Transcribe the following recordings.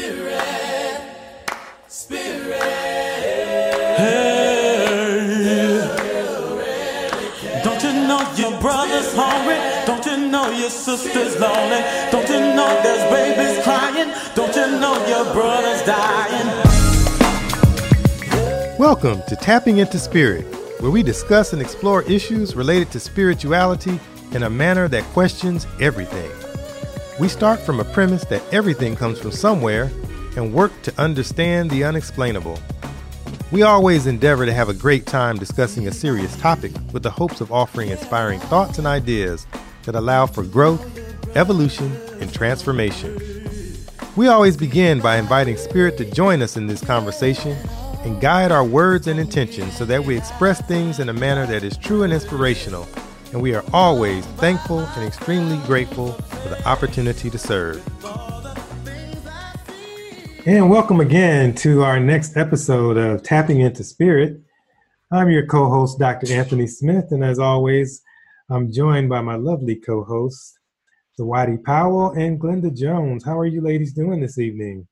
Spirit, Spirit. Don't you know your brother's hungry? Don't you know your sister's lonely? Don't you know there's babies crying? Don't you know your brother's dying? Welcome to Tapping into Spirit, where we discuss and explore issues related to spirituality in a manner that questions everything. We start from a premise that everything comes from somewhere and work to understand the unexplainable. We always endeavor to have a great time discussing a serious topic with the hopes of offering inspiring thoughts and ideas that allow for growth, evolution, and transformation. We always begin by inviting Spirit to join us in this conversation and guide our words and intentions so that we express things in a manner that is true and inspirational. And we are always thankful and extremely grateful for the opportunity to serve. And welcome again to our next episode of Tapping into Spirit. I'm your co host, Dr. Anthony Smith, and as always, I'm joined by my lovely co hosts, Zawadi Powell and Glenda Jones. How are you ladies doing this evening?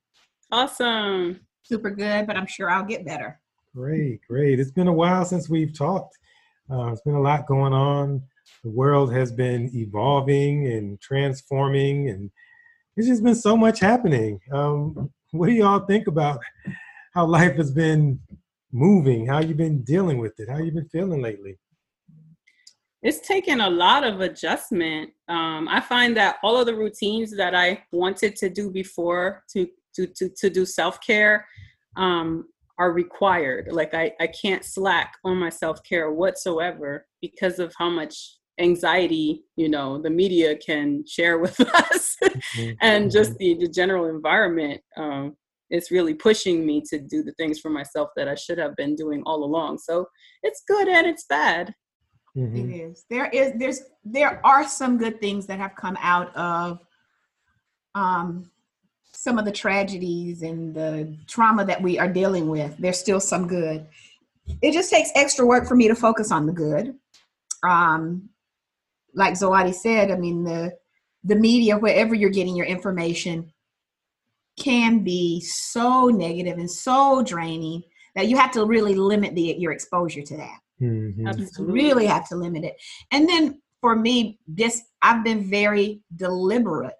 Awesome. super good, but I'm sure I'll get better. Great, great. It's been a while since we've talked. Uh, it's been a lot going on. The world has been evolving and transforming, and there's just been so much happening. Um, what do y'all think about how life has been moving? How you've been dealing with it? How you've been feeling lately? It's taken a lot of adjustment. Um, I find that all of the routines that I wanted to do before to to to, to do self care um, are required. Like I, I can't slack on my self care whatsoever because of how much anxiety you know the media can share with us and just the, the general environment um, is really pushing me to do the things for myself that i should have been doing all along so it's good and it's bad Mhm. It is. There is there's there are some good things that have come out of um some of the tragedies and the trauma that we are dealing with. There's still some good. It just takes extra work for me to focus on the good. Um like Zawadi said, I mean the the media, wherever you're getting your information, can be so negative and so draining that you have to really limit the your exposure to that. Mhm. you really have to limit it. And then for me this i've been very deliberate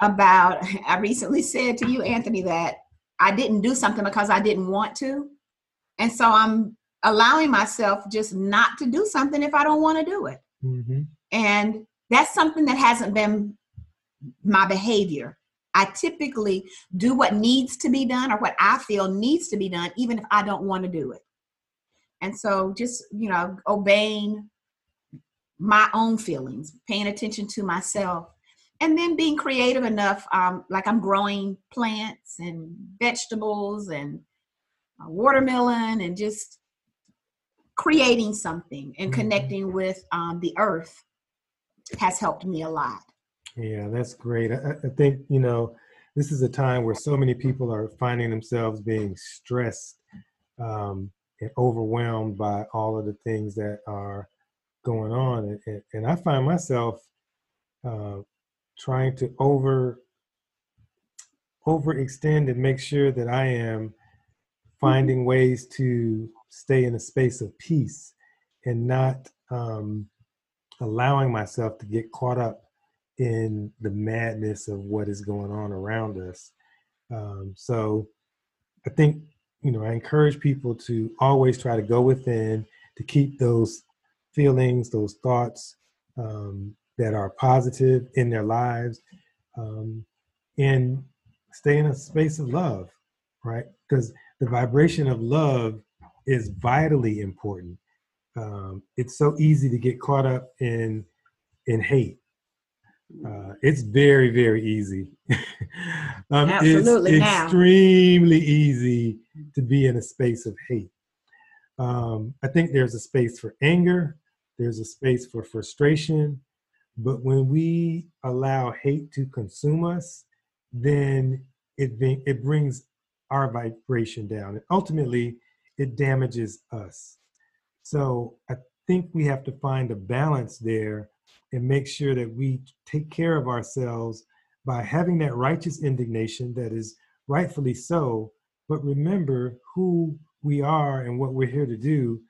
about i recently said to you anthony that i didn't do something because i didn't want to. And so i'm allowing myself just not to do something if i don't want to do it Mhm. and that's something that hasn't been my behavior i typically do what needs to be done or what i feel needs to be done even if i don't want to do it and so just you know obeying my own feelings paying attention to myself and then being creative enough um, like i'm growing plants and vegetables and watermelon and just creating something and Mhm. connecting with um, the earth has helped me a lot Yeah, that's great. I, I think, you know, this is a time where so many people are finding themselves being stressed um, and overwhelmed by all of the things that are going on. And, and, and I find myself uh, trying to over overextend and make sure that I am finding ways to stay in a space of peace and not um, allowing myself to get caught up in the madness of what is going on around us. Um, so I think, you know, I encourage people to always try to go within to keep those feelings, those thoughts um, that are positive in their lives um, and stay in a space of love, right? Because the vibration of love is vitally important. Um, it's so easy to get caught up in in hate. Uh, it's very, very easy. um, Absolutely it's now. extremely easy to be in a space of hate. Um, I think there's a space for anger. There's a space for frustration. But when we allow hate to consume us, then it it brings our vibration down, and ultimately, it damages us. So I think we have to find a balance there and make sure that we take care of ourselves by having that righteous indignation that is rightfully so, but remember who we are and what we're here to do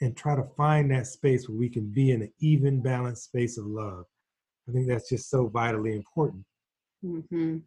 and try to find that space where we can be in an even balanced space of love. I think that's just so vitally important. Mm-hmm.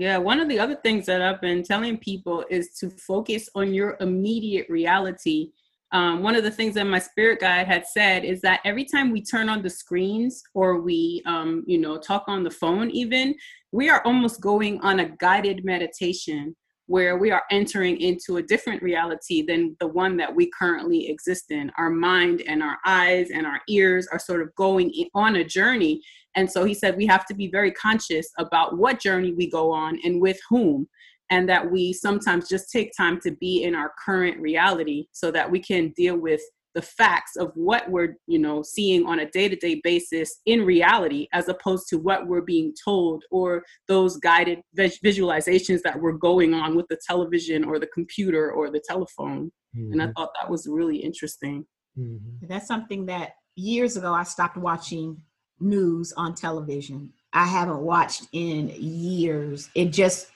Yeah, one of the other things that I've been telling people is to focus on your immediate reality. Um, one of the things that my spirit guide had said is that every time we turn on the screens or we, um, you know, talk on the phone, even, we are almost going on a guided meditation where we are entering into a different reality than the one that we currently exist in. Our mind and our eyes and our ears are sort of going on a journey. And so he said we have to be very conscious about what journey we go on and with whom. And that we sometimes just take time to be in our current reality so that we can deal with the facts of what we're you know seeing on a day-to-day basis in reality as opposed to what we're being told or those guided visualizations that were going on with the television or the computer or the telephone mm-hmm. and i mm-hmm. thought that was really interesting mm-hmm. that's something that years ago i stopped watching news on television i haven't watched in years it just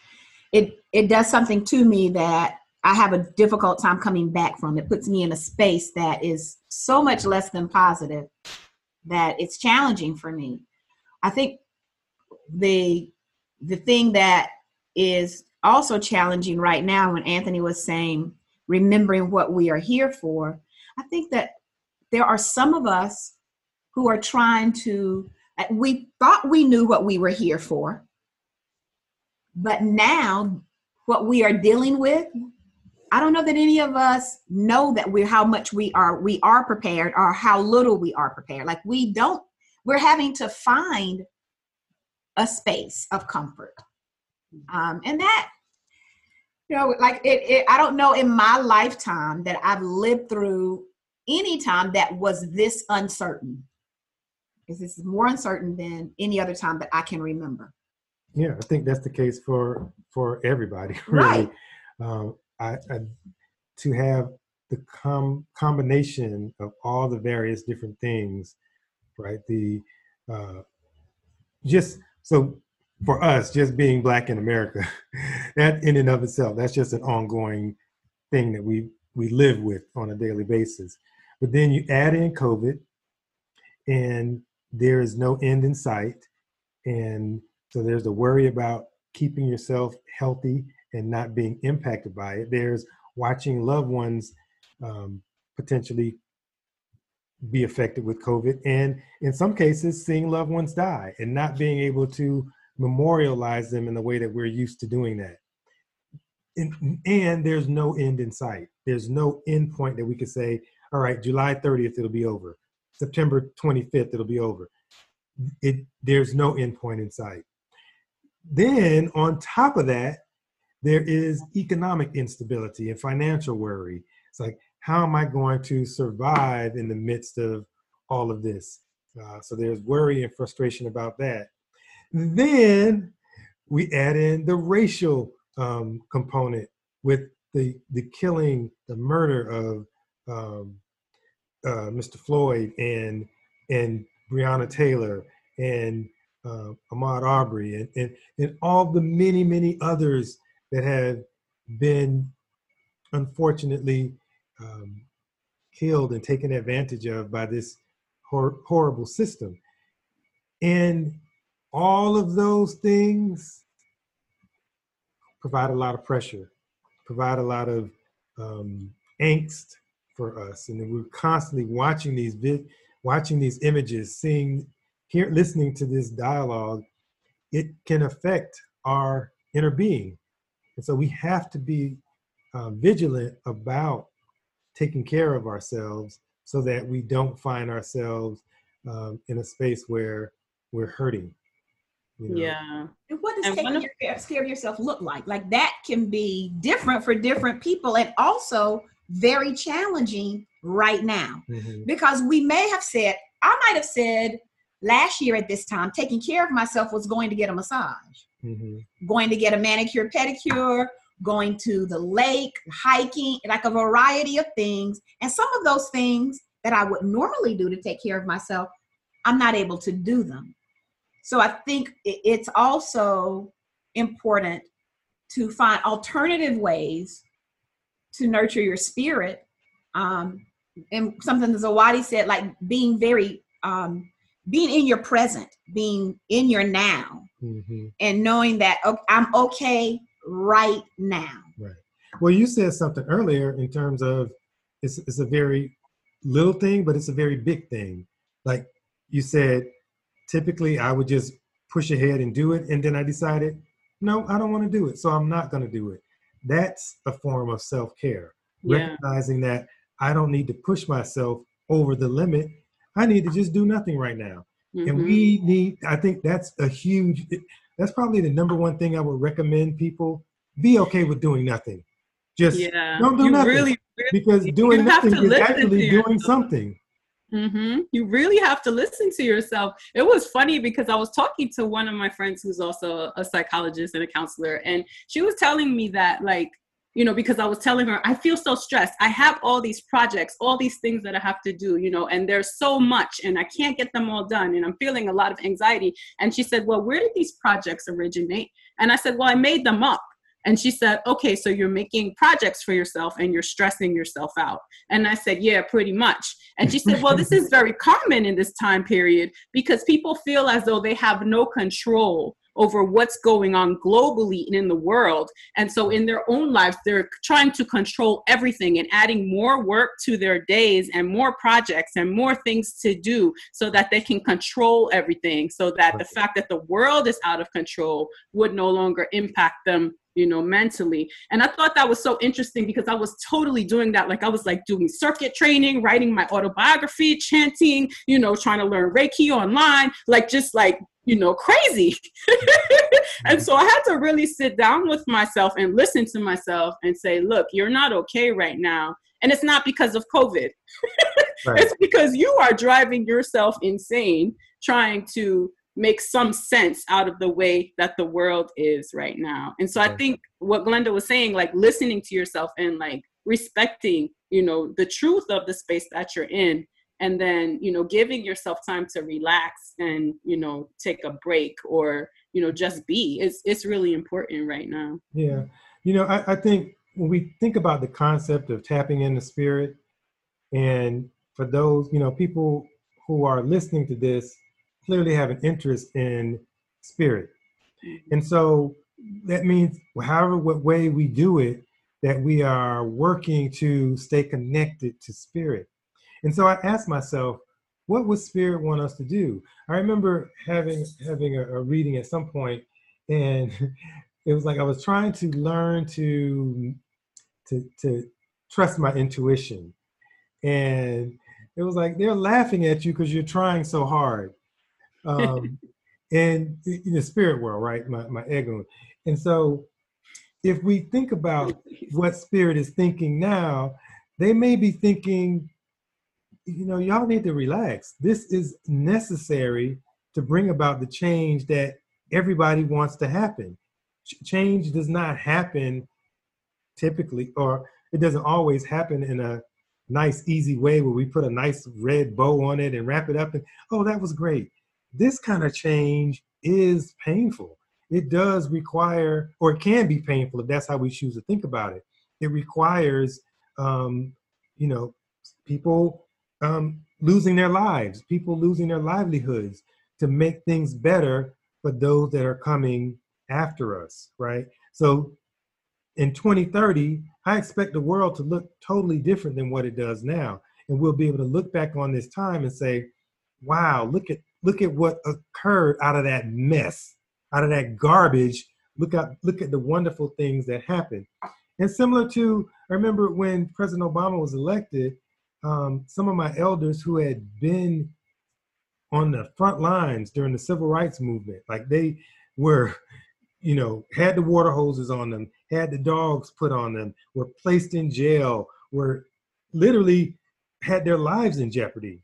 it it does something to me that I have a difficult time coming back from. It puts me in a space that is so much less than positive that it's challenging for me. I think the the thing that is also challenging right now when Anthony was saying remembering what we are here for, I think that there are some of us who are trying to we thought we knew what we were here for. But now what we are dealing with I don't know that any of us know that we're how much we are we are prepared or how little we are prepared. Like we don't we're having to find a space of comfort. Um, and that you know like it, it I don't know in my lifetime that I've lived through any time that was this uncertain. Because this is more uncertain than any other time that I can remember. Yeah, I think that's the case for for everybody, really. Right. Um, I, I, to have the com- combination of all the various different things, right? The uh, just so for us, just being black in America, that in and of itself, that's just an ongoing thing that we we live with on a daily basis. But then you add in COVID, and there is no end in sight, and so there's the worry about keeping yourself healthy and not being impacted by it. There's watching loved ones um, potentially be affected with COVID, and in some cases, seeing loved ones die and not being able to memorialize them in the way that we're used to doing that. And, and there's no end in sight. There's no end point that we could say, all right, July 30th, it'll be over. September 25th, it'll be over. It, there's no end point in sight. Then on top of that, there is economic instability and financial worry. It's like, how am I going to survive in the midst of all of this? Uh, so there's worry and frustration about that. Then we add in the racial um, component with the the killing, the murder of um, uh, Mr. Floyd and and Breonna Taylor and uh, Ahmaud Arbery and, and and all the many many others that have been unfortunately um, killed and taken advantage of by this hor- horrible system. And all of those things provide a lot of pressure, provide a lot of um, angst for us. And we're constantly watching these vid- watching these images, seeing, here, listening to this dialogue. It can affect our inner being. And so we have to be uh, vigilant about taking care of ourselves so that we don't find ourselves um, in a space where we're hurting. You know? Yeah. And what does and taking of- care of yourself look like? Like that can be different for different people and also very challenging right now. Mm-hmm. Because we may have said, I might have said last year at this time, taking care of myself was going to get a massage mm-hmm. going to get a manicure, pedicure, going to the lake, hiking, like a variety of things. And some of those things that I would normally do to take care of myself, I'm not able to do them. so I think it's also important to find alternative ways to nurture your spirit. Um, and something that Zawadi said, like being very, um, being in your present, being in your now, hmm and knowing that okay, I'm okay right now. Right. Well, you said something earlier in terms of it's, it's a very little thing, but it's a very big thing. Like you said, typically I would just push ahead and do it. And then I decided, no, I don't want to do it. So I'm not going to do it. That's a form of self care. Yeah. Recognizing that I don't need to push myself over the limit. I need to just do nothing right now. And Mhm. we need, I think that's a huge, that's probably the number one thing I would recommend people be okay with doing nothing. Just yeah. don't do you nothing. really, really because doing nothing is actually doing something. Hmm You really have to listen to yourself. It was funny because I was talking to one of my friends who's also a psychologist and a counselor, and she was telling me that, like, you know, because I was telling her, I feel so stressed. I have all these projects, all these things that I have to do, you know, and there's so much, and I can't get them all done, and I'm feeling a lot of anxiety. And she said, Well, where did these projects originate? And I said, Well, I made them up. And she said, Okay, so you're making projects for yourself and you're stressing yourself out. And I said, Yeah, pretty much. And she said, Well, this is very common in this time period because people feel as though they have no control over what's going on globally and in the world. And so in their own lives, they're trying to control everything and adding more work to their days and more projects and more things to do so that they can control everything, so that the fact that the world is out of control would no longer impact them you know mentally. And i thought that was so interesting because i was totally doing that. Like i was like doing circuit training writing my autobiography chanting you know trying to learn reiki online like just like you know crazy. And so i had to really sit down with myself and listen to myself and say look you're not okay right now. And it's not because of covid. Right. it's because you are driving yourself insane trying to make some sense out of the way that the world is right now. And so I think what Glenda was saying, like listening to yourself and like respecting, you know, the truth of the space that you're in, and then, you know, giving yourself time to relax and, you know, take a break or, you know, just be. It's it's really important right now. Yeah. You know, I, I think when we think about the concept of tapping in the spirit, and for those, you know, people who are listening to this clearly have an interest in spirit. And so that means however what way we do it, that we are working to stay connected to spirit. And so I asked myself, what would spirit want us to do? I remember having having a, a reading at some point, and it was like I was trying to learn to to to trust my intuition. And it was like they're laughing at you because you're trying so hard. Um, and in the spirit world, right? My my ego. And so if we think about what spirit is thinking now, they may be thinking, you know, y'all need to relax. This is necessary to bring about the change that everybody wants to happen. Ch- change does not happen typically, or it doesn't always happen in a nice, easy way where we put a nice red bow on it and wrap it up and, oh, that was great. This kind of change is painful. It does require, or it can be painful if that's how we choose to think about it. It requires, um, you know, people um, losing their lives, people losing their livelihoods to make things better for those that are coming after us, right? So in 2030, I expect the world to look totally different than what it does now. And we'll be able to look back on this time and say, wow, look at look at what occurred out of that mess, out of that garbage. Look at look at the wonderful things that happened. And similar to, I remember when President Obama was elected, um, some of my elders who had been on the front lines during the civil rights movement, like they were, you know, had the water hoses on them, had the dogs put on them, were placed in jail, were literally had their lives in jeopardy.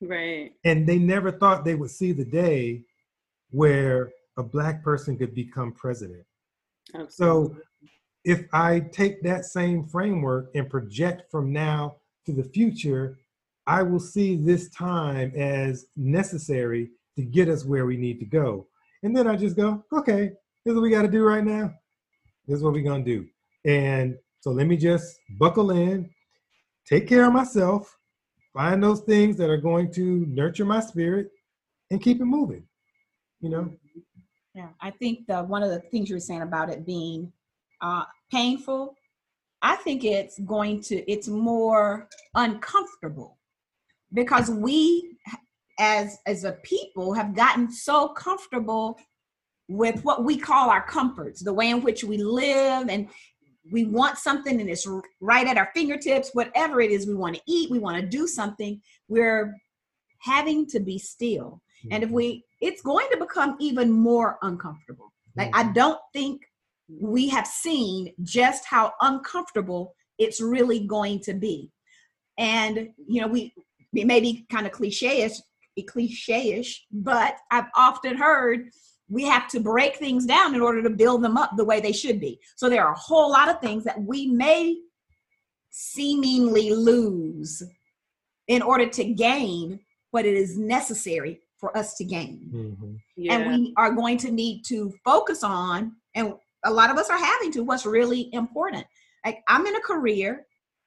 Right. And they never thought they would see the day where a black person could become president. Absolutely. So if I take that same framework and project from now to the future, I will see this time as necessary to get us where we need to go. And then I just go, okay, this is what we got to do right now. This is what we're going to do. And so let me just buckle in, take care of myself, find those things that are going to nurture my spirit, and keep it moving. You know? Yeah, I think the one of the things you were saying about it being uh, painful, I think it's going to it's more uncomfortable because we as as a people have gotten so comfortable with what we call our comforts, the way in which we live and we want something and it's right at our fingertips, whatever it is we want to eat, we want to do something, we're having to be still. And if mm-hmm. we it's going to become even more uncomfortable. Like I mm-hmm. don't think we have seen just how uncomfortable it's really going to be. And you know, we it may be kind of cliche-ish, cliche-ish, but I've often heard we have to break things down in order to build them up the way they should be. So there are a whole lot of things that we may seemingly lose in order to gain what it is necessary for us to gain. Mhm. Yeah. And we are going to need to focus on, and a lot of us are having to, what's really important. Like I'm in a career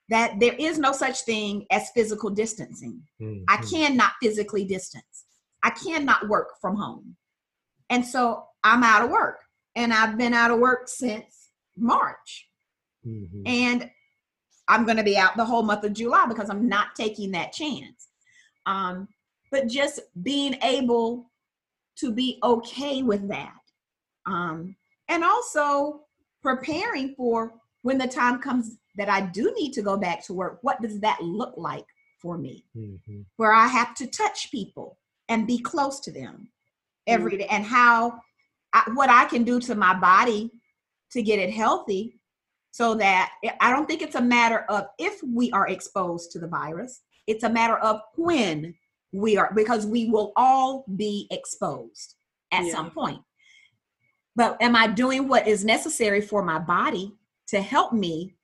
that there is no such thing as physical distancing. I Mhm. cannot physically distance. I cannot work from home. And so I'm out of work. And I've been out of work since March. Mhm. And I'm going to be out the whole month of July because I'm not taking that chance. Um, but just being able to be okay with that. Um, and also preparing for when the time comes that I do need to go back to work, what does that look like for me? Mhm. where I have to touch people and be close to them every mm-hmm. day, and how I, what I can do to my body to get it healthy, so that I don't think it's a matter of if we are exposed to the virus. It's a matter of when we are, because we will all be exposed at Yeah. some point. But am I doing what is necessary for my body to help me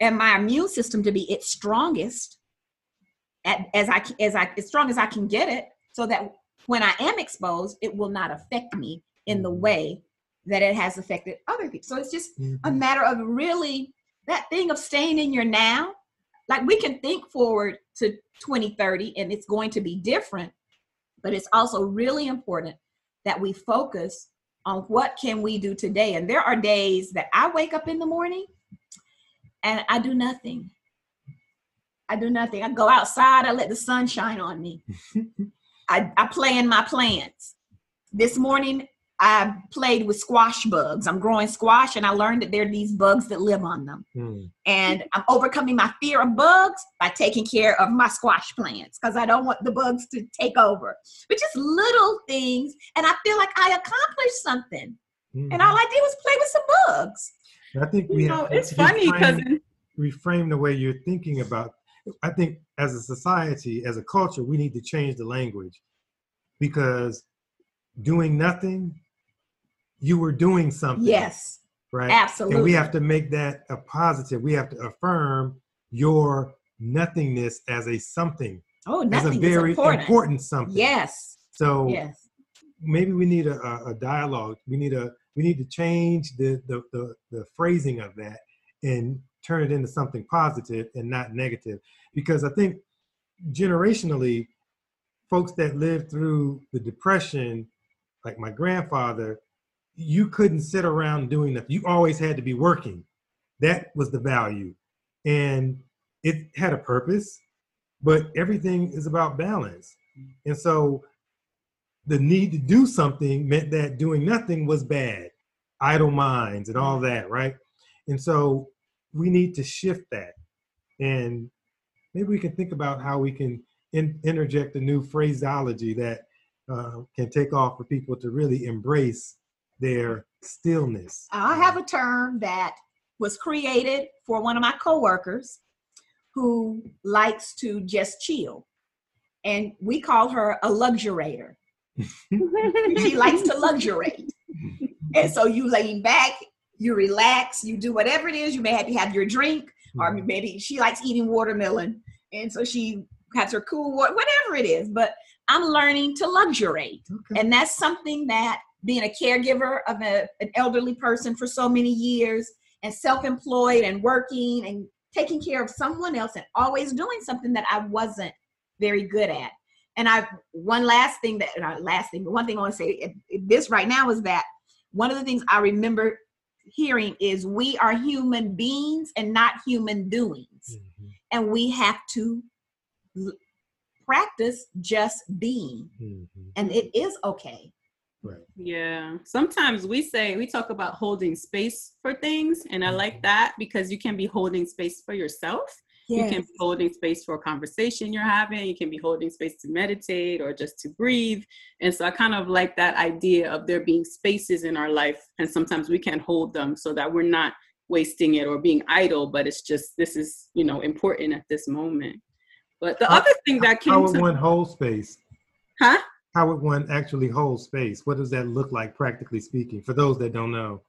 and my immune system to be its strongest at, as I as I as strong as I can get it, so that when I am exposed, it will not affect me in the way that it has affected other people. So it's just a Mhm. matter of really that thing of staying in your now. Like we can think forward to 2030 and it's going to be different, but it's also really important that we focus on what can we do today. And there are days that I wake up in the morning and I do nothing. I do nothing. I go outside, I let the sun shine on me. I, I play in my plants. This morning, I played with squash bugs. I'm growing squash, and I learned that there are these bugs that live on them. Mhm. And I'm overcoming my fear of bugs by taking care of my squash plants because I don't want the bugs to take over. But just little things, and I feel like I accomplished something. And Mhm. all I did was play with some bugs. I think we you know, have to it's funny because reframe- reframe the way you're thinking about i think as a society as a culture we need to change the language because doing nothing you were doing something Yes, right absolutely. and we have to make that a positive we have to affirm your nothingness as a something oh, as nothing a very is important. something Yes, so yes. maybe we need a, a, a dialogue. We need a we need to change the, the the the phrasing of that and turn it into something positive and not negative. Because I think generationally, folks that lived through the depression, like my grandfather, you couldn't sit around doing nothing. You always had to be working. That was the value, and it had a purpose. But everything is about balance, and so the need to do something meant that doing nothing was bad, idle minds and all that, right? And so we need to shift that. And maybe we can think about how we can in, interject a new phraseology that uh, can take off for people to really embrace their stillness. I have a term that was created for one of my coworkers who likes to just chill. And we call her a luxurator. she likes to luxuriate. And so you lean back, you relax, you do whatever it is. You may have to have your drink, or hmm. maybe she likes eating watermelon. And so she has her cool water, whatever it is. But I'm learning to luxuriate. Okay. And that's something that being a caregiver of a, an elderly person for so many years and self employed and working and taking care of someone else and always doing something that I wasn't very good at. And I, one last thing that, not last thing, but one thing I want to say this right now is that one of the things I remember hearing is we are human beings and not human doings. Mhm, And we have to l- practice just being. mhm. And it is okay. Right. Yeah. Sometimes we say we talk about holding space for things, and I Mm-hmm. like that because you can be holding space for yourself. You can be holding space for a conversation you're having. You can be holding space to meditate or just to breathe. And so I kind of like that idea of there being spaces in our life, and sometimes we can't hold them so that we're not wasting it or being idle, but it's just this is you know important at this moment. But the How- other thing that came How would to one hold space? huh? How would one actually hold space? What does that look like, practically speaking, for those that don't know?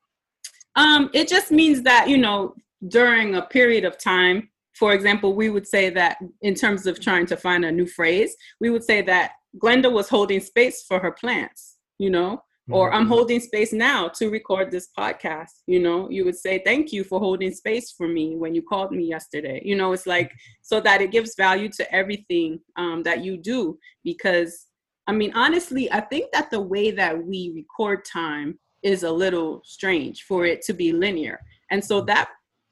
Um, it just means that, you know, during a period of time, for example, we would say that in terms of trying to find a new phrase, we would say that Glenda was holding space for her plants, you know, or I'm Mhm. holding space now to record this podcast, you know, you would say, thank you for holding space for me when you called me yesterday. You know, it's like so that it gives value to everything um, that you do. Because, I mean, honestly, I think that the way that we record time is a little strange for it to be linear. And so that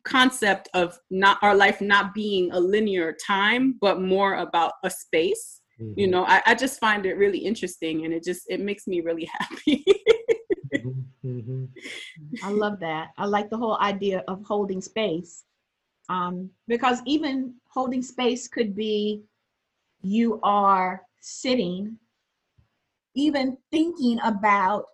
concept of not our life not being a linear time, but more about a space, you Mhm, know, I, I just find it really interesting and it just it makes me really happy. mhm, mhm. I love that. I like the whole idea of holding space. Um, because even holding space could be you are sitting, even thinking about,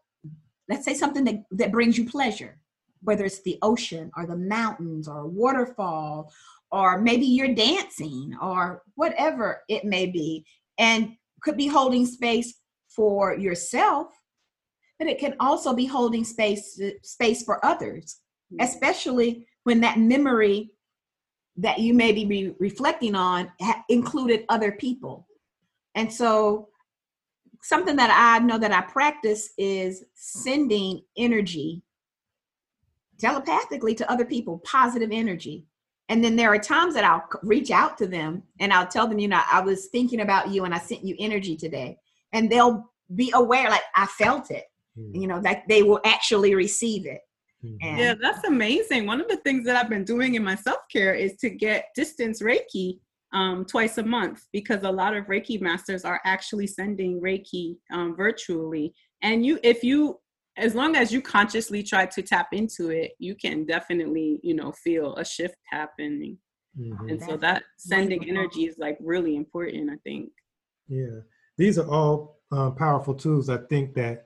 let's say, something that, that brings you pleasure, whether it's the ocean or the mountains or a waterfall, or maybe you're dancing or whatever it may be, and could be holding space for yourself but it can also be holding space space for others mm-hmm. especially when that memory that you may be re- reflecting on ha- included other people. And so something that i know that i practice is sending energy telepathically to other people positive energy and then there are times that i'll reach out to them and i'll tell them you know i was thinking about you and i sent you energy today and they'll be aware like i felt it Mhm, you know that they will actually receive it mhm. and Yeah, that's amazing. One of the things that I've been doing in my self care is to get distance Reiki um, twice a month because a lot of Reiki masters are actually sending Reiki um, virtually. And you, if you, as long as you consciously try to tap into it, you can definitely, you know, feel a shift happening. Mhm. And so that sending wonderful. energy is like really important, I think. Yeah, these are all uh, powerful tools. I think that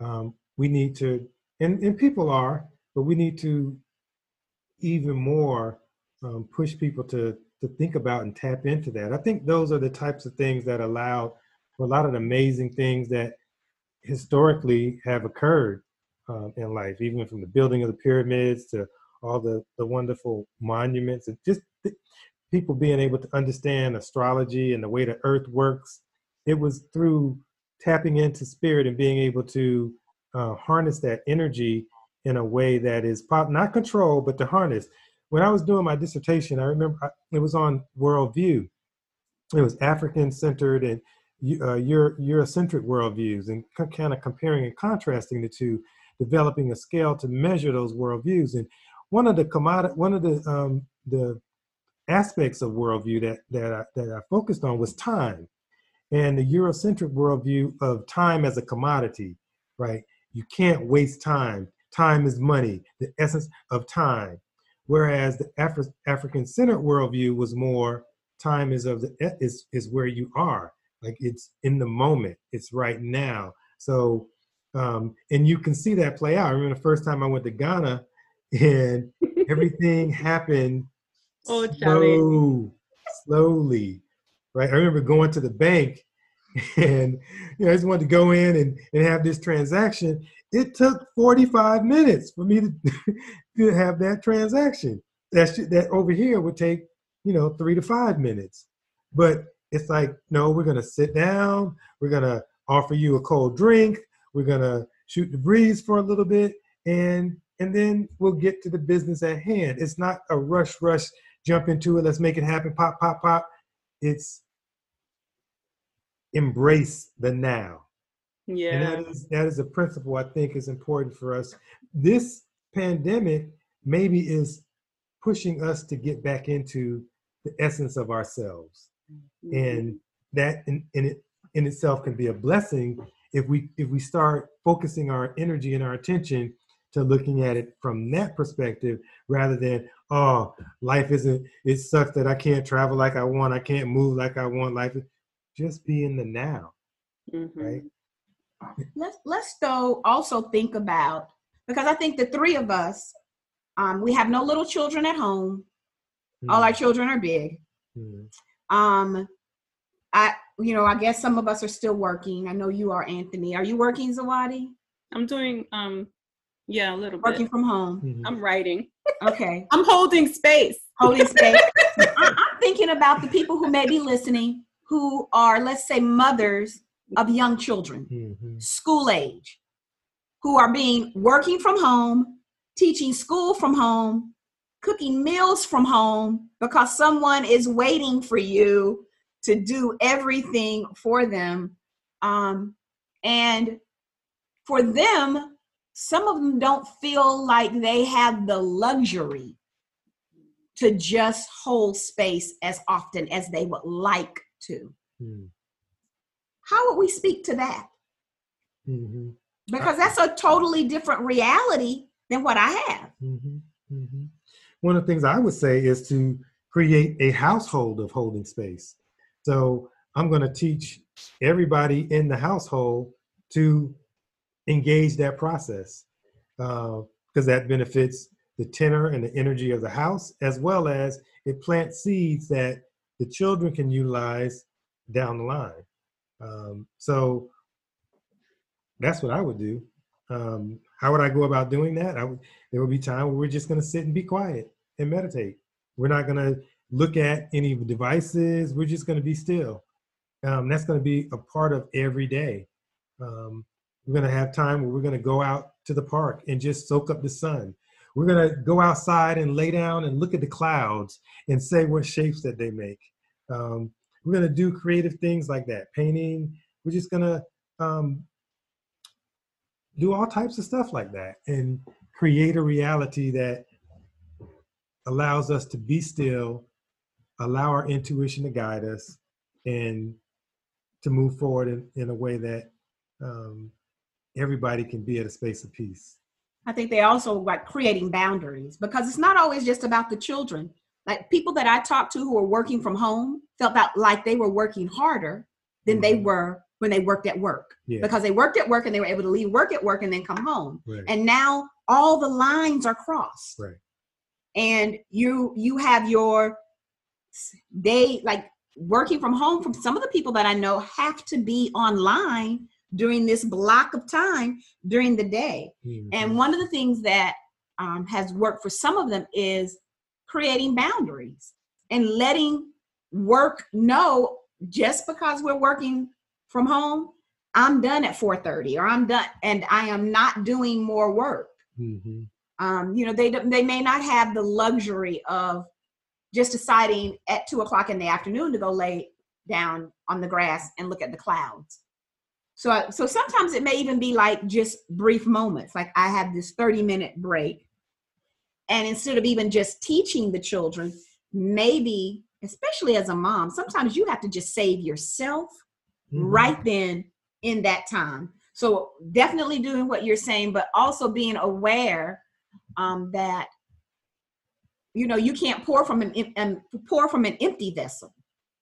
um, we need to, and, and people are, but we need to even more um, push people to to think about and tap into that. I think those are the types of things that allow for a lot of the amazing things that historically have occurred um, in life, even from the building of the pyramids to all the the wonderful monuments and just people being able to understand astrology and the way the earth works it was through tapping into spirit and being able to uh, harness that energy in a way that is pop, not control, but to harness. When I was doing my dissertation, I remember I, it was on worldview. It was African centered and uh, Euro, Eurocentric worldviews, and c- kind of comparing and contrasting the two, developing a scale to measure those worldviews. And one of the commodity, one of the um, the aspects of worldview that that I, that I focused on was time and the Eurocentric worldview of time as a commodity, right? You can't waste time. Time is money, the essence of time. Whereas the Afri- African centered worldview was more time is of the is is where you are, like it's in the moment, it's right now. So, um, and you can see that play out. I remember the first time I went to Ghana, and everything happened Oh, slow, slowly, right? I remember going to the bank and you know, I just wanted to go in and, and have this transaction. It took 45 minutes for me to, to have that transaction. That's that over here would take, you know, three to five minutes. But it's like, no, we're gonna sit down, we're gonna offer you a cold drink, we're gonna shoot the breeze for a little bit, and and then we'll get to the business at hand. It's not a rush, rush, jump into it, let's make it happen, pop, pop, pop. It's embrace the now. And Yeah. that is that is a principle I think is important for us. This pandemic maybe is pushing us to get back into the essence of ourselves. And that in, in it in itself can be a blessing if we if we start focusing our energy and our attention to looking at it from that perspective rather than oh life isn't it sucks that I can't travel like I want, I can't move like I want. Life just be in the now, Mhm. right? let's let's though also think about because I think the three of us, um, we have no little children at home. All our children are big. Mhm. Um, I you know I guess some of us are still working. I know you are, Anthony. Are you working, Zawadi? I'm doing um yeah, a little Working bit. from home. Mhm. I'm writing. Okay. I'm holding space. Holding space. I- I'm thinking about the people who may be listening who are, let's say, mothers of young children. Mhm. school age who are being working from home, teaching school from home, cooking meals from home because someone is waiting for you to do everything for them. Um, and for them, some of them don't feel like they have the luxury to just hold space as often as they would like to. Mhm. How would we speak to that? Mhm. because that's a totally different reality than what I have. Mhm. Mhm. One of the things I would say is to create a household of holding space. So I'm going to teach everybody in the household to engage that process because that benefits the tenor and the energy of the house, as well as it plants seeds that the children can utilize down the line. Um, so that's what I would do. Um, how would I go about doing that? I would, there would be time where we're just going to sit and be quiet and meditate. We're not going to look at any devices. We're just going to be still. Um, that's going to be a part of every day. Um, we're going to have time where we're going to go out to the park and just soak up the sun. We're going to go outside and lay down and look at the clouds and say what shapes that they make. Um, we're going to do creative things like that, painting. We're just going to um, do all types of stuff like that and create a reality that allows us to be still, allow our intuition to guide us, and to move forward in, in a way that um, everybody can be at a space of peace. I think they also like creating boundaries because it's not always just about the children. Like people that I talked to who were working from home felt that like they were working harder than they Mhm. were when they worked at work Yeah. because they worked at work and they were able to leave work at work and then come home. Right. And now all the lines are crossed. Right. And you you have your day like working from home from some of the people that I know have to be online during this block of time during the day. Mhm. And one of the things that um, has worked for some of them is creating boundaries and letting work know just because we're working from home, I'm done at 4:30 or I'm done and I am not doing more work. Mhm. Um, you know, they they may not have the luxury of just deciding at two o'clock in the afternoon to go lay down on the grass and look at the clouds. So, so sometimes it may even be like just brief moments. Like I have this 30 minute break. And instead of even just teaching the children, maybe, especially as a mom, sometimes you have to just save yourself Mhm. right then in that time. So definitely doing what you're saying, but also being aware um, that you know you can't pour from an em- pour from an empty vessel.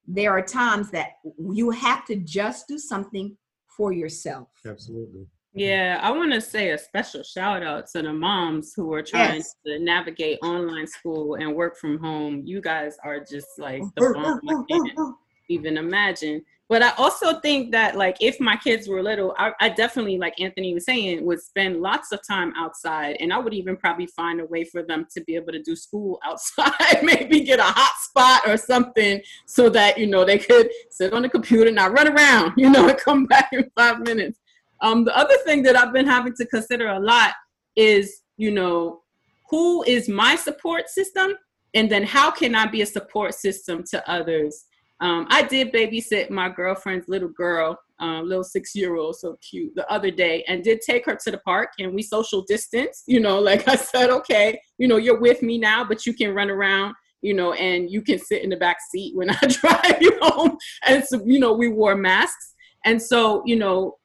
There are times that you have to just do something for yourself. Absolutely. Yeah, I want to say a special shout out to the moms who are trying Yes. to navigate online school and work from home. You guys are just like the bomb. I can't even imagine. But I also think that like if my kids were little, I, I, definitely, like Anthony was saying, would spend lots of time outside, and I would even probably find a way for them to be able to do school outside, maybe get a hot spot or something, so that you know they could sit on the computer, and not run around, you know, and come back in five minutes. Um, the other thing that I've been having to consider a lot is, you know, who is my support system, and then how can I be a support system to others um, I did babysit my girlfriend's little girl, um, little six year old, so cute, the other day, and did take her to the park and we social distance. You know, like I said, okay, you know, you're with me now, but you can run around, you know, and you can sit in the back seat when I drive you home. And so, you know, we wore masks. And so, you know,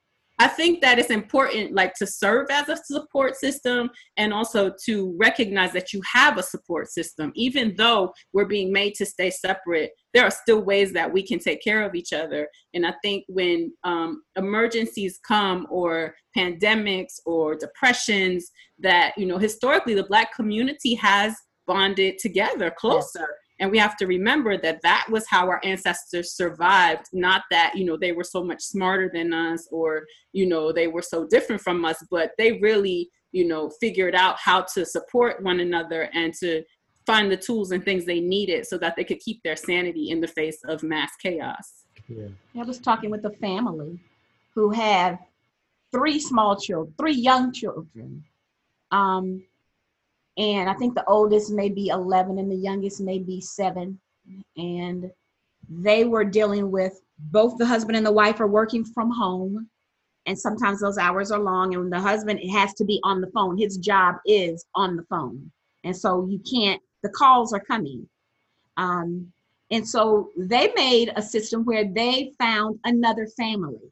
I think that it's important, like to serve as a support system and also to recognize that you have a support system. Even though we're being made to stay separate, there are still ways that we can take care of each other. And I think when um, emergencies come or pandemics or depressions, that, you know, historically the Black community has bonded together closer and we have to remember that that was how our ancestors survived not that you know they were so much smarter than us or you know they were so different from us but they really you know figured out how to support one another and to find the tools and things they needed so that they could keep their sanity in the face of mass chaos yeah. i was talking with a family who had three small children three young children um, and I think the oldest may be 11 and the youngest may be seven. And they were dealing with both the husband and the wife are working from home. And sometimes those hours are long, and the husband has to be on the phone. His job is on the phone. And so you can't, the calls are coming. Um, and so they made a system where they found another family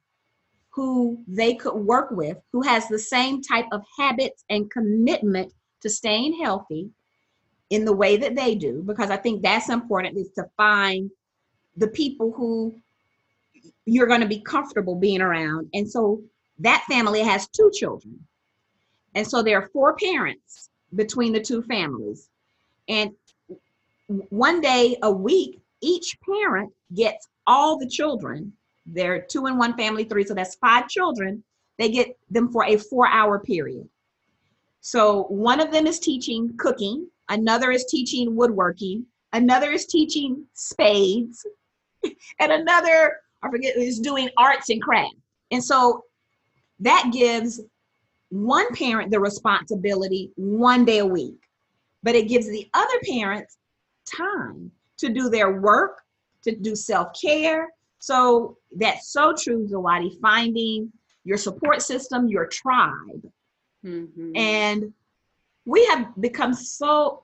who they could work with, who has the same type of habits and commitment to staying healthy in the way that they do, because I think that's important is to find the people who you're going to be comfortable being around. And so that family has two children. And so there are four parents between the two families. And one day a week, each parent gets all the children. They're two in one family, three, so that's five children. They get them for a four hour period. So one of them is teaching cooking, another is teaching woodworking, another is teaching spades, and another, I forget, is doing arts and crafts. And so that gives one parent the responsibility one day a week, but it gives the other parents time to do their work, to do self care. So that's so true, Zawadi, finding your support system, your tribe, Mm-hmm. And we have become so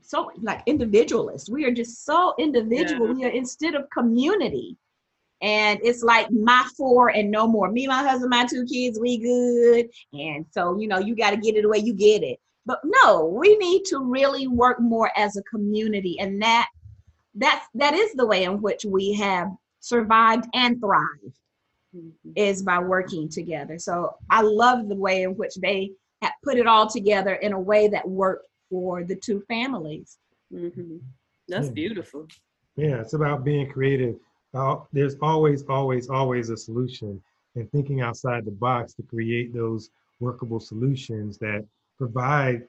so like individualist. We are just so individual. Yeah. We are instead of community. And it's like my four and no more. Me, my husband, my two kids, we good. And so, you know, you got to get it the way you get it. But no, we need to really work more as a community. And that that's that is the way in which we have survived and thrived mm-hmm. is by working together. So I love the way in which they have put it all together in a way that worked for the two families. Mm-hmm. That's yeah. beautiful. Yeah, it's about being creative. Uh, there's always, always, always a solution, and thinking outside the box to create those workable solutions that provide.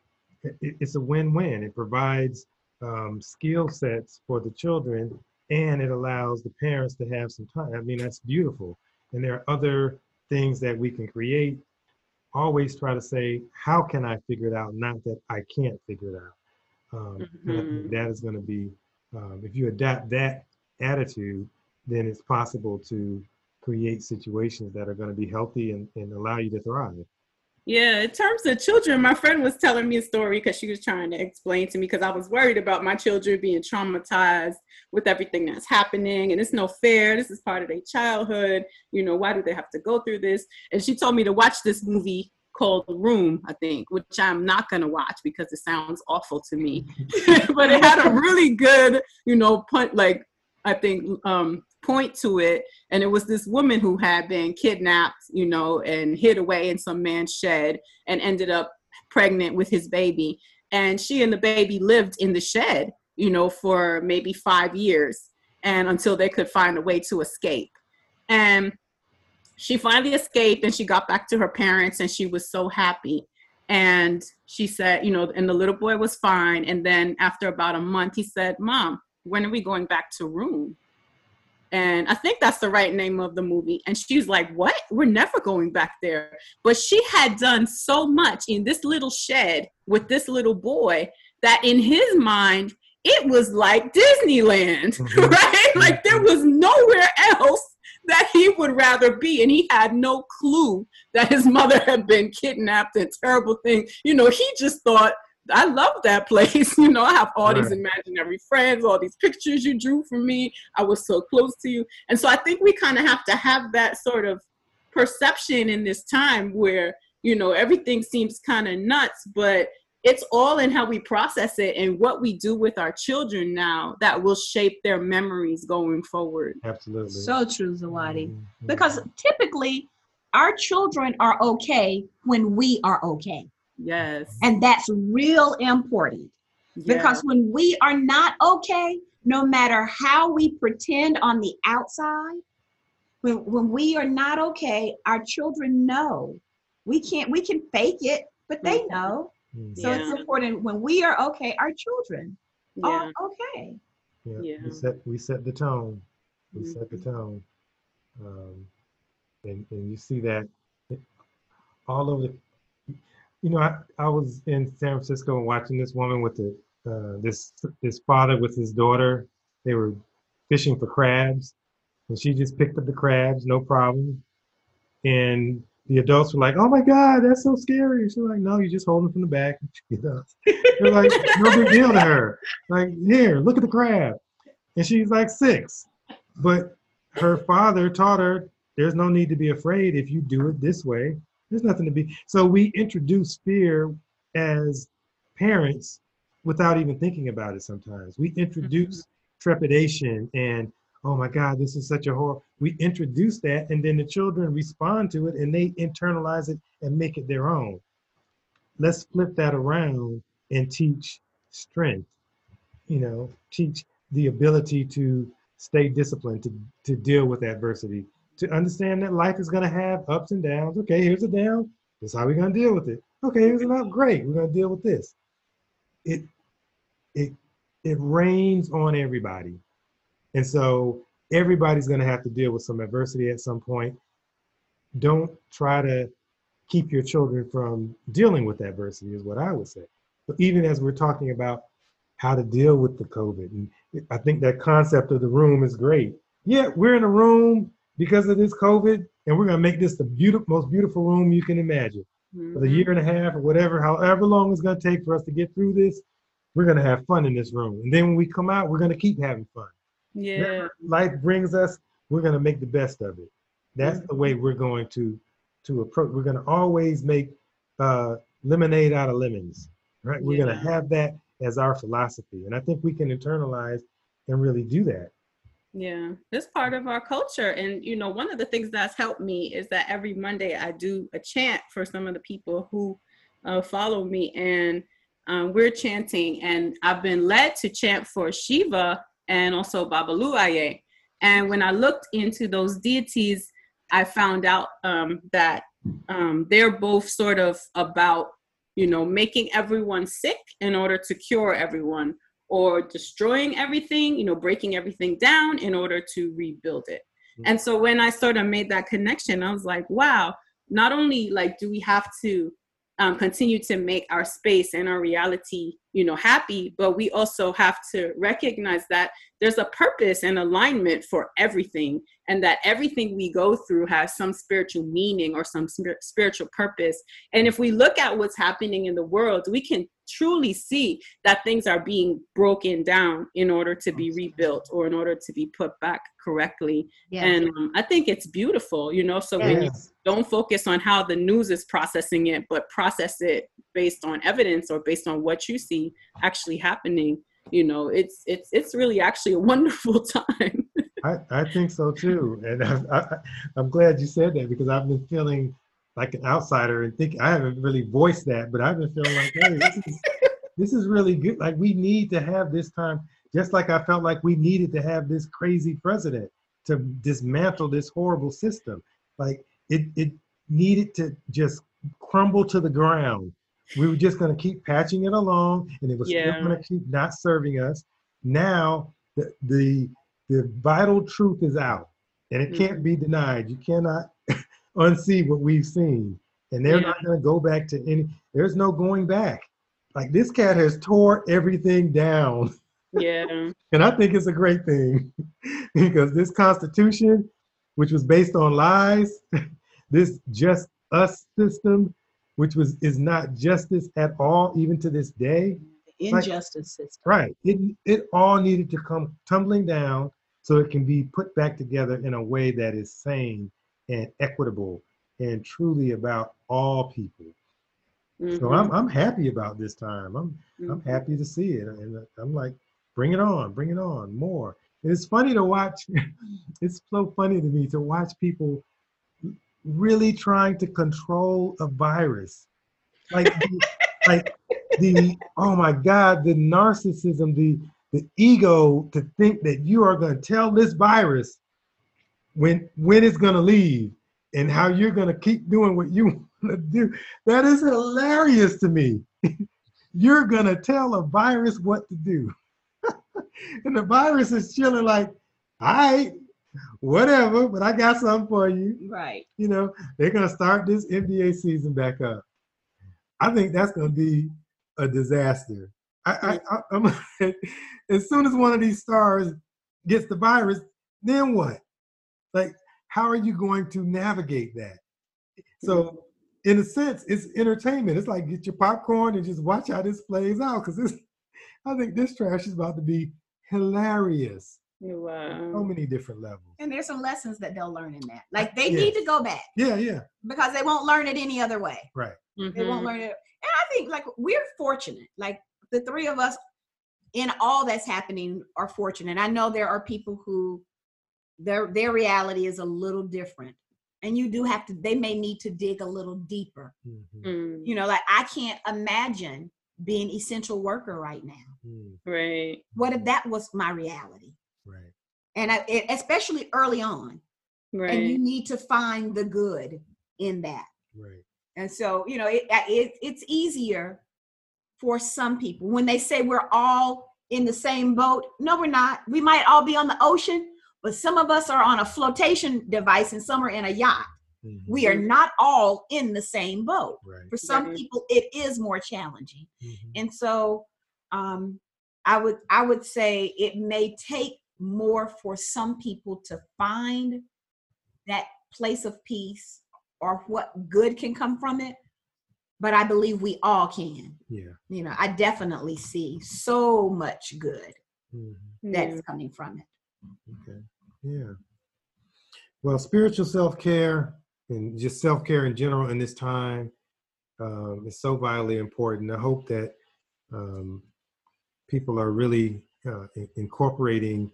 It, it's a win-win. It provides um, skill sets for the children, and it allows the parents to have some time. I mean, that's beautiful and there are other things that we can create. Always try to say how can i figure it out? Not that i can't figure it out. Um, mm-hmm. that is going to be um, if you adapt that attitude then it's possible to create situations that are going to be healthy and, and allow you to thrive yeah, in terms of children, my friend was telling me a story because she was trying to explain to me because I was worried about my children being traumatized with everything that's happening and it's no fair. This is part of their childhood. You know, why do they have to go through this? And she told me to watch this movie called The Room, I think, which I'm not gonna watch because it sounds awful to me. but it had a really good, you know, point like I think um point to it and it was this woman who had been kidnapped you know and hid away in some man's shed and ended up pregnant with his baby and she and the baby lived in the shed you know for maybe five years and until they could find a way to escape. And she finally escaped and she got back to her parents and she was so happy. And she said, you know, and the little boy was fine. And then after about a month, he said, Mom, when are we going back to room? And I think that's the right name of the movie. And she's like, What? We're never going back there. But she had done so much in this little shed with this little boy that in his mind, it was like Disneyland, mm-hmm. right? Like there was nowhere else that he would rather be. And he had no clue that his mother had been kidnapped and terrible things. You know, he just thought, I love that place. you know, I have all right. these imaginary friends, all these pictures you drew for me. I was so close to you. And so I think we kind of have to have that sort of perception in this time where, you know, everything seems kind of nuts, but it's all in how we process it and what we do with our children now that will shape their memories going forward. Absolutely. So true, Zawadi. Mm-hmm. Because typically our children are okay when we are okay. Yes. And that's real important. Yeah. Because when we are not okay, no matter how we pretend on the outside, when, when we are not okay, our children know. We can't, we can fake it, but they mm-hmm. know. Mm-hmm. So yeah. it's important when we are okay, our children yeah. are okay. Yeah. yeah. We set we set the tone. We mm-hmm. set the tone. Um, and, and you see that all over the you know, I, I was in San Francisco and watching this woman with the uh, this this father with his daughter. They were fishing for crabs, and she just picked up the crabs, no problem. And the adults were like, "Oh my God, that's so scary." She's like, "No, you just hold them from the back." You know, they're like, "No big deal to her." Like, here, look at the crab, and she's like six, but her father taught her there's no need to be afraid if you do it this way. There's nothing to be. So we introduce fear as parents without even thinking about it sometimes. We introduce mm-hmm. trepidation and oh my God, this is such a horror. We introduce that, and then the children respond to it and they internalize it and make it their own. Let's flip that around and teach strength, you know, teach the ability to stay disciplined, to, to deal with adversity, to understand that life is going to have ups and downs. Okay, here's a down. This is how we're going to deal with it. Okay, here's an up. Great, we're going to deal with this. It, it, it rains on everybody and so everybody's going to have to deal with some adversity at some point. Don't try to keep your children from dealing with adversity, is what I would say. But even as we're talking about how to deal with the COVID, and I think that concept of the room is great. Yeah, we're in a room because of this COVID, and we're going to make this the beautiful, most beautiful room you can imagine. Mm-hmm. For the year and a half or whatever, however long it's going to take for us to get through this, we're going to have fun in this room. And then when we come out, we're going to keep having fun. Yeah. life brings us, we're going to make the best of it. That's mm-hmm. the way we're going to to approach. We're going to always make uh, lemonade out of lemons, right? We're yeah. going to have that as our philosophy, and I think we can internalize and really do that. Yeah, it's part of our culture. And, you know, one of the things that's helped me is that every Monday I do a chant for some of the people who uh, follow me. And um, we're chanting, and I've been led to chant for Shiva and also Babalú Ayé. And when I looked into those deities, I found out um, that um, they're both sort of about, you know, making everyone sick in order to cure everyone, or destroying everything, you know, breaking everything down in order to rebuild it. Mm-hmm. And so when I sort of made that connection, I was like, wow, not only like do we have to um, continue to make our space and our reality you know happy but we also have to recognize that there's a purpose and alignment for everything and that everything we go through has some spiritual meaning or some spiritual purpose and if we look at what's happening in the world we can truly see that things are being broken down in order to be rebuilt or in order to be put back correctly yes. and um, i think it's beautiful you know so yes. when you don't focus on how the news is processing it but process it based on evidence or based on what you see actually happening you know it's it's it's really actually a wonderful time I, I think so too and I, I, i'm glad you said that because i've been feeling like an outsider and think I haven't really voiced that, but I've been feeling like, hey, this is, this is really good. Like we need to have this time Just like I felt like we needed to have this crazy president to dismantle this horrible system. Like it, it needed to just crumble to the ground. We were just going to keep patching it along, and it was Yeah. still going to keep not serving us. Now the, the the vital truth is out, and it can't mm-hmm. be denied. You cannot unsee what we've seen, and they're Yeah. not going to go back to any. There's no going back. Like this cat has tore everything down. Yeah. And I think it's a great thing because this Constitution, which was based on lies, this just us system, which was is not justice at all, even to this day. Like- Injustice system. Right. It it all needed to come tumbling down so it can be put back together in a way that is sane and equitable and truly about all people. So Mhm. I'm I'm happy about this time. I'm I'm Mhm. happy to see it, and I'm like, bring it on, bring it on, more. And it's funny to watch. it's so funny to me to watch people really trying to control a virus, like, like the oh my God, the narcissism, the the ego to think that you are going to tell this virus when when it's going to leave and how you're going to keep doing what you want to do. That is hilarious to me. you're going to tell a virus what to do. and the virus is chilling like, all right, whatever, but I got something for you. Right. You know, they're going to start this NBA season back up. I think that's going to be a disaster. I, I, I, I'm, as soon as one of these stars gets the virus, then what? Like, how are you going to navigate that? So, in a sense, it's entertainment. It's like get your popcorn and just watch how this plays out. Because this, I think this trash is about to be hilarious. So many different levels. And there's some lessons that they'll learn in that. Like they Yes. need to go back Yeah, yeah, because they won't learn it any other way. right. They won't Mhm. learn it. And I think like we're fortunate. Like the three of us in all that's happening are fortunate. I know there are people who their their reality is a little different. And you do have to they may need to dig a little deeper. Mhm, Mm, You know, like I can't imagine being essential worker right now. mm, Right. What if that was my reality? Right. And I, it, especially early on, right and you need to find the good in that. Right. And so, you know, it, it it's easier for some people when they say we're all in the same boat. No, we're not. We might all be on the ocean, but some of us are on a flotation device and some are in a yacht. mhm, We are not all in the same boat. Right. For some Right. people, it is more challenging. mhm, And so, um, I would I would say it may take more for some people to find that place of peace or what good can come from it. But I believe we all can. Yeah. You know, I definitely see so much good mhm, that's Yeah. coming from it. Okay. Yeah. Well, spiritual self care and just self care in general in this time um, is so vitally important. I hope that um, people are really uh, incorporating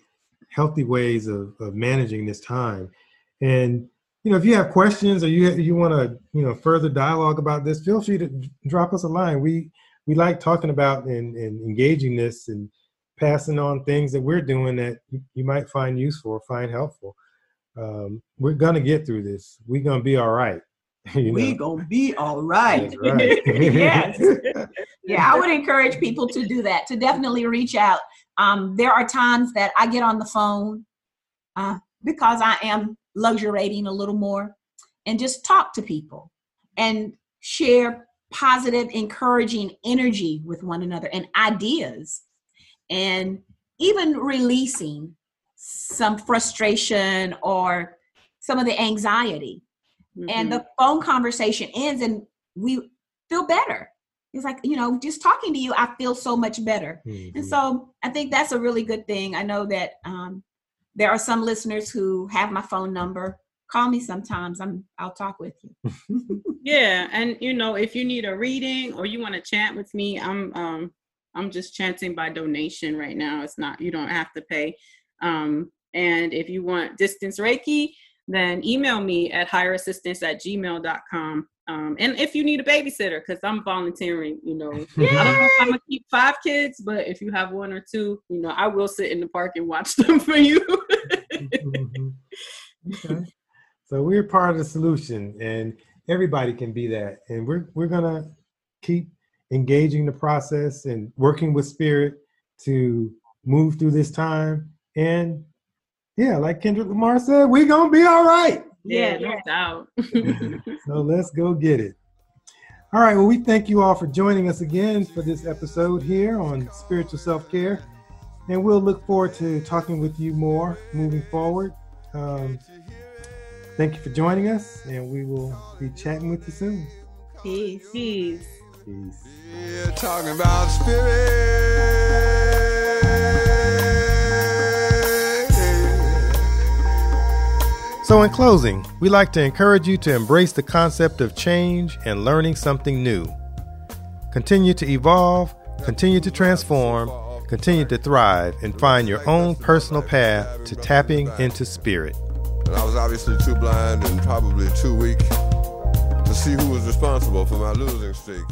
healthy ways of, of managing this time. And you know, if you have questions or you you want to you know further dialogue about this, feel free to drop us a line. We we like talking about and, and engaging this and passing on things that we're doing that you, might find useful or find helpful. Um, we're gonna get through this. We're gonna be all right. you We gonna be all right. Right. Yes. yeah, I would encourage people to do that, to definitely reach out. Um, there are times that I get on the phone uh, because I am luxuriating a little more and just talk to people and share positive, encouraging energy with one another and ideas and even releasing some frustration or some of the anxiety. And the phone conversation ends and we feel better. It's like you know just talking to you i feel so much better. And Mhm. so i think that's a really good thing. I know that um, there are some listeners who have my phone number. Call me sometimes. I'm i'll talk with you. Yeah, and you know, if you need a reading or you want to chat with me, I'm um I'm just chanting by donation right now. It's not you don't have to pay. Um and if you want distance Reiki, then email me at higher-assistance at gmail.com. Um, and if you need a babysitter, because I'm volunteering, you know, I don't know if I'm gonna keep five kids, but if you have one or two, you know, I will sit in the park and watch them for you. Mhm. Okay. So we're part of the solution, and everybody can be that. And we're we're gonna keep engaging the process and working with spirit to move through this time. And yeah, like Kendrick Lamar said, we're gonna be all right. yeah, Yeah, no doubt. So let's go get it. All right. Well, we thank you all for joining us again for this episode here on spiritual self care. And we'll look forward to talking with you more moving forward. Um, thank you for joining us, and we will be chatting with you soon. Peace. Peace. Peace. Yeah, talking about spirit. So, in closing, we like to encourage you to embrace the concept of change and learning something new. Continue to evolve, continue to transform, continue to thrive, and find your own personal path to tapping into spirit. And I was obviously too blind and probably too weak to see who was responsible for my losing streak.